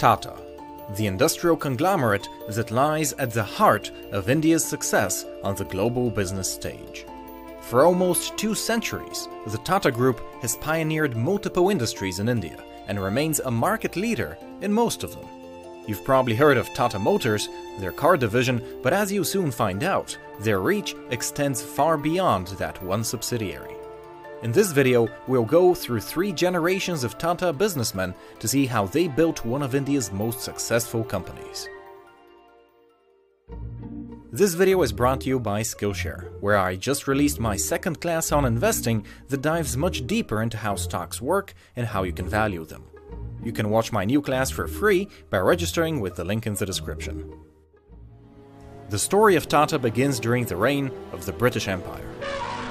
Tata, the industrial conglomerate that lies at the heart of India's success on the global business stage. For almost two centuries, the Tata Group has pioneered multiple industries in India and remains a market leader in most of them. You've probably heard of Tata Motors, their car division, but as you soon find out, their reach extends far beyond that one subsidiary. In this video, we'll go through three generations of Tata businessmen to see how they built one of India's most successful companies. This video is brought to you by Skillshare, where I just released my second class on investing that dives much deeper into how stocks work and how you can value them. You can watch my new class for free by registering with the link in the description. The story of Tata begins during the reign of the British Empire.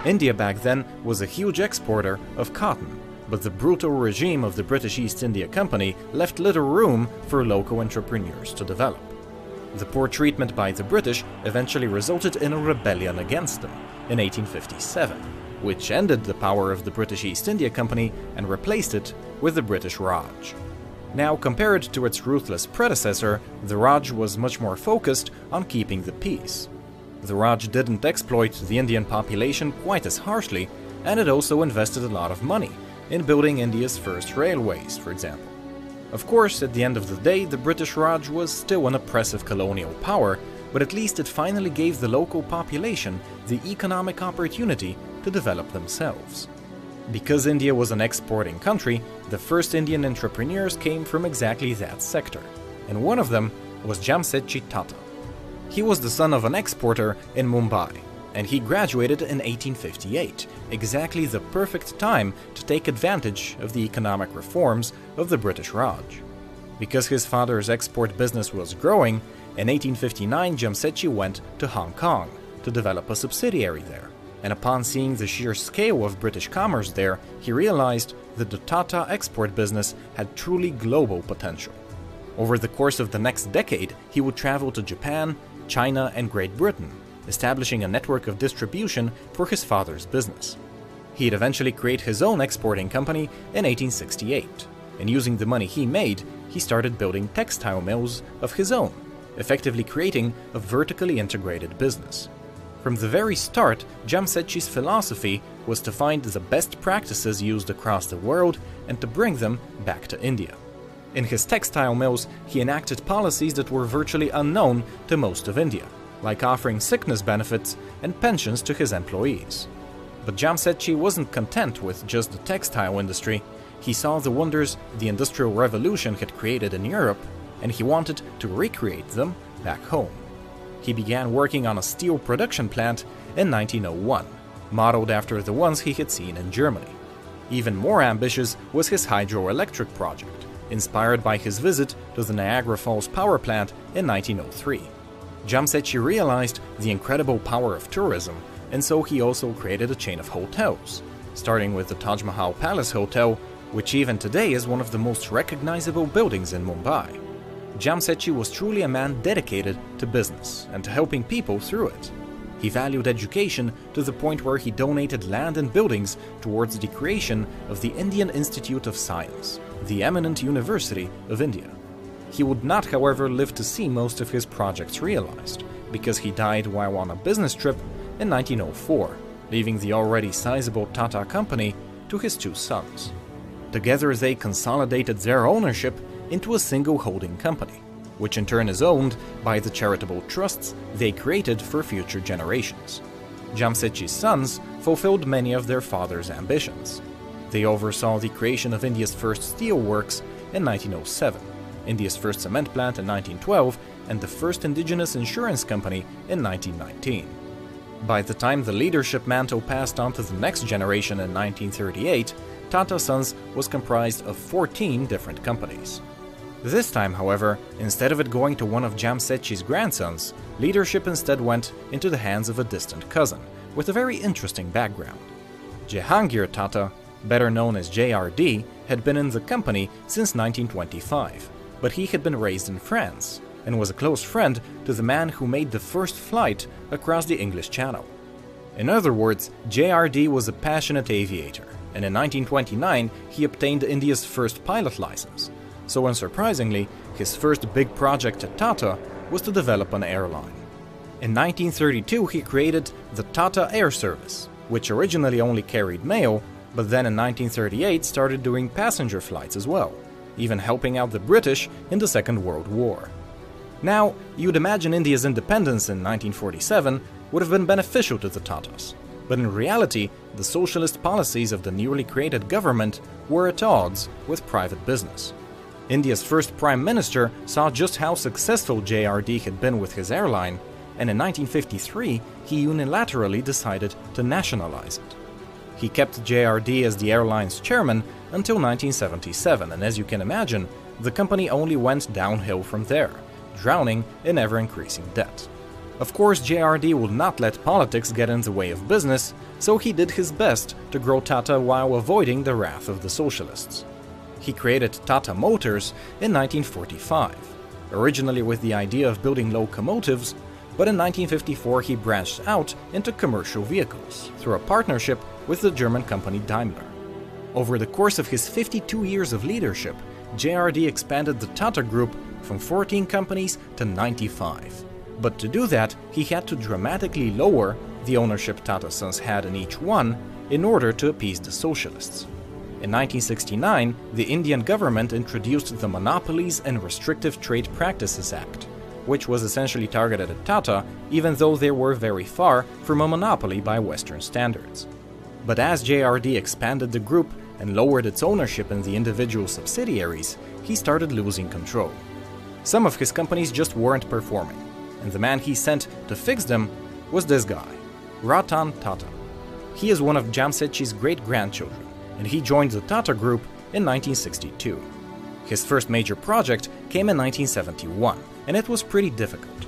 India back then was a huge exporter of cotton, but the brutal regime of the British East India Company left little room for local entrepreneurs to develop. The poor treatment by the British eventually resulted in a rebellion against them in 1857, which ended the power of the British East India Company and replaced it with the British Raj. Now, compared to its ruthless predecessor, the Raj was much more focused on keeping the peace. The Raj didn't exploit the Indian population quite as harshly, and it also invested a lot of money in building India's first railways, for example. Of course, at the end of the day, the British Raj was still an oppressive colonial power, but at least it finally gave the local population the economic opportunity to develop themselves. Because India was an exporting country, the first Indian entrepreneurs came from exactly that sector, and one of them was Jamsetji Tata. He was the son of an exporter in Mumbai, and he graduated in 1858, exactly the perfect time to take advantage of the economic reforms of the British Raj. Because his father's export business was growing, in 1859 Jamsetji went to Hong Kong to develop a subsidiary there. And upon seeing the sheer scale of British commerce there, he realized that the Tata export business had truly global potential. Over the course of the next decade, he would travel to Japan, China, and Great Britain, establishing a network of distribution for his father's business. He'd eventually create his own exporting company in 1868, and using the money he made, he started building textile mills of his own, effectively creating a vertically integrated business. From the very start, Jamsetji's philosophy was to find the best practices used across the world and to bring them back to India. In his textile mills, he enacted policies that were virtually unknown to most of India, like offering sickness benefits and pensions to his employees. But Jamsetji wasn't content with just the textile industry. He saw the wonders the Industrial Revolution had created in Europe, and he wanted to recreate them back home. He began working on a steel production plant in 1901, modeled after the ones he had seen in Germany. Even more ambitious was his hydroelectric project inspired by his visit to the Niagara Falls power plant in 1903. Jamsetji realized the incredible power of tourism, and so he also created a chain of hotels, starting with the Taj Mahal Palace Hotel, which even today is one of the most recognizable buildings in Mumbai. Jamsetji was truly a man dedicated to business and to helping people through it. He valued education to the point where he donated land and buildings towards the creation of the Indian Institute of Science, the eminent university of India. He would not, however, live to see most of his projects realized, because he died while on a business trip in 1904, leaving the already sizable Tata company to his two sons. Together they consolidated their ownership into a single holding company, which in turn is owned by the charitable trusts they created for future generations. Jamsetji's sons fulfilled many of their father's ambitions. They oversaw the creation of India's first steel works in 1907, India's first cement plant in 1912, and the first indigenous insurance company in 1919. By the time the leadership mantle passed on to the next generation in 1938, Tata Sons was comprised of 14 different companies. This time, however, instead of it going to one of Jamsetji's grandsons, leadership instead went into the hands of a distant cousin, with a very interesting background. Jehangir Tata, better known as JRD, had been in the company since 1925, but he had been raised in France and was a close friend to the man who made the first flight across the English Channel. In other words, JRD was a passionate aviator, and in 1929 he obtained India's first pilot license, so unsurprisingly, his first big project at Tata was to develop an airline. In 1932, he created the Tata Air Service, which originally only carried mail, but then in 1938 started doing passenger flights as well, even helping out the British in the Second World War. Now, you'd imagine India's independence in 1947 would have been beneficial to the Tatas, but in reality, the socialist policies of the newly created government were at odds with private business. India's first prime minister saw just how successful JRD had been with his airline, and in 1953 he unilaterally decided to nationalize it. He kept JRD as the airline's chairman until 1977, and as you can imagine, the company only went downhill from there, drowning in ever increasing debt. Of course, JRD would not let politics get in the way of business, so he did his best to grow Tata while avoiding the wrath of the socialists. He created Tata Motors in 1945, originally with the idea of building locomotives, but in 1954 he branched out into commercial vehicles through a partnership with the German company Daimler. Over the course of his 52 years of leadership, JRD expanded the Tata Group from 14 companies to 95. But to do that, he had to dramatically lower the ownership Tata Sons had in each one in order to appease the socialists. In 1969, the Indian government introduced the Monopolies and Restrictive Trade Practices Act, which was essentially targeted at Tata, even though they were very far from a monopoly by Western standards. But as JRD expanded the group and lowered its ownership in the individual subsidiaries, he started losing control. Some of his companies just weren't performing, and the man he sent to fix them was this guy, Ratan Tata. He is one of Jamsetji's great grandchildren, and he joined the Tata Group in 1962. His first major project came in 1971, and it was pretty difficult.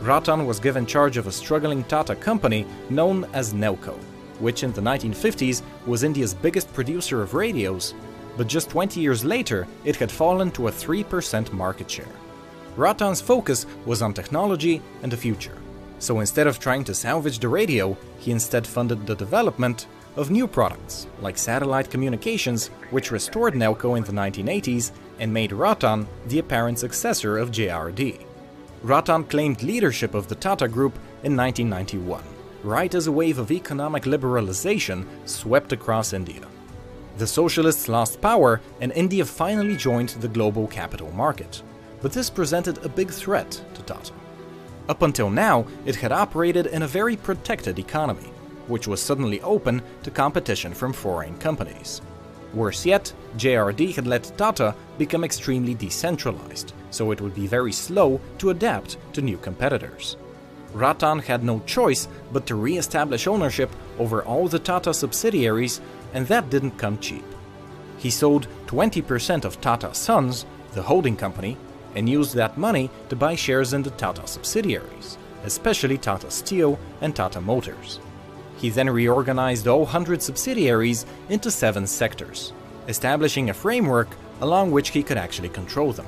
Ratan was given charge of a struggling Tata company known as Nelco, which in the 1950s was India's biggest producer of radios, but just 20 years later it had fallen to a 3% market share. Ratan's focus was on technology and the future. So instead of trying to salvage the radio, he instead funded the development of new products, like satellite communications, which restored Nelco in the 1980s and made Ratan the apparent successor of JRD. Ratan claimed leadership of the Tata Group in 1991, right as a wave of economic liberalization swept across India. The socialists lost power and India finally joined the global capital market but this presented a big threat to Tata. Up until now, it had operated in a very protected economy, which was suddenly open to competition from foreign companies. Worse yet, JRD had let Tata become extremely decentralized, so it would be very slow to adapt to new competitors. Ratan had no choice but to re establish ownership over all the Tata subsidiaries, and that didn't come cheap. He sold 20% of Tata Sons, the holding company, and used that money to buy shares in the Tata subsidiaries, especially Tata Steel and Tata Motors. He then reorganized all 100 subsidiaries into seven sectors, establishing a framework along which he could actually control them.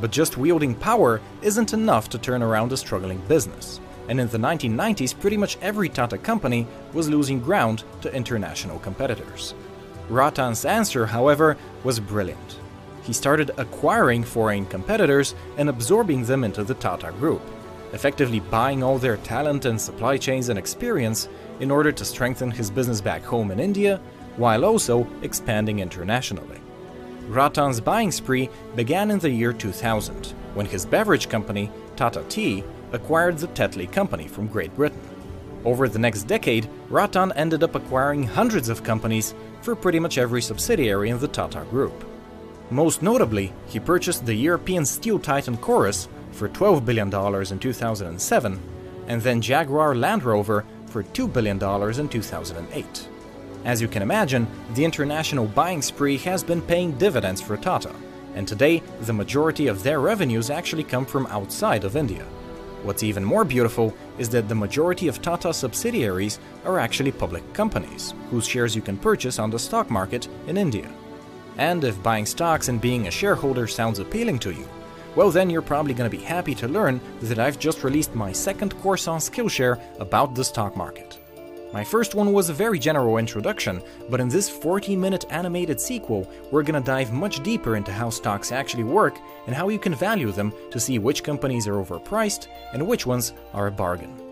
But just wielding power isn't enough to turn around a struggling business, and in the 1990s, pretty much every Tata company was losing ground to international competitors. Ratan's answer, however, was brilliant he started acquiring foreign competitors and absorbing them into the Tata Group, effectively buying all their talent and supply chains and experience in order to strengthen his business back home in India, while also expanding internationally. Ratan's buying spree began in the year 2000, when his beverage company, Tata Tea, acquired the Tetley Company from Great Britain. Over the next decade, Ratan ended up acquiring hundreds of companies for pretty much every subsidiary in the Tata Group. Most notably, he purchased the European steel titan Corus for $12 billion in 2007, and then Jaguar Land Rover for $2 billion in 2008. As you can imagine, the international buying spree has been paying dividends for Tata, and today the majority of their revenues actually come from outside of India. What's even more beautiful is that the majority of Tata subsidiaries are actually public companies, whose shares you can purchase on the stock market in India. And if buying stocks and being a shareholder sounds appealing to you, well then you're probably going to be happy to learn that I've just released my second course on Skillshare about the stock market. My first one was a very general introduction, but in this 40 minute animated sequel, we're gonna dive much deeper into how stocks actually work and how you can value them to see which companies are overpriced and which ones are a bargain.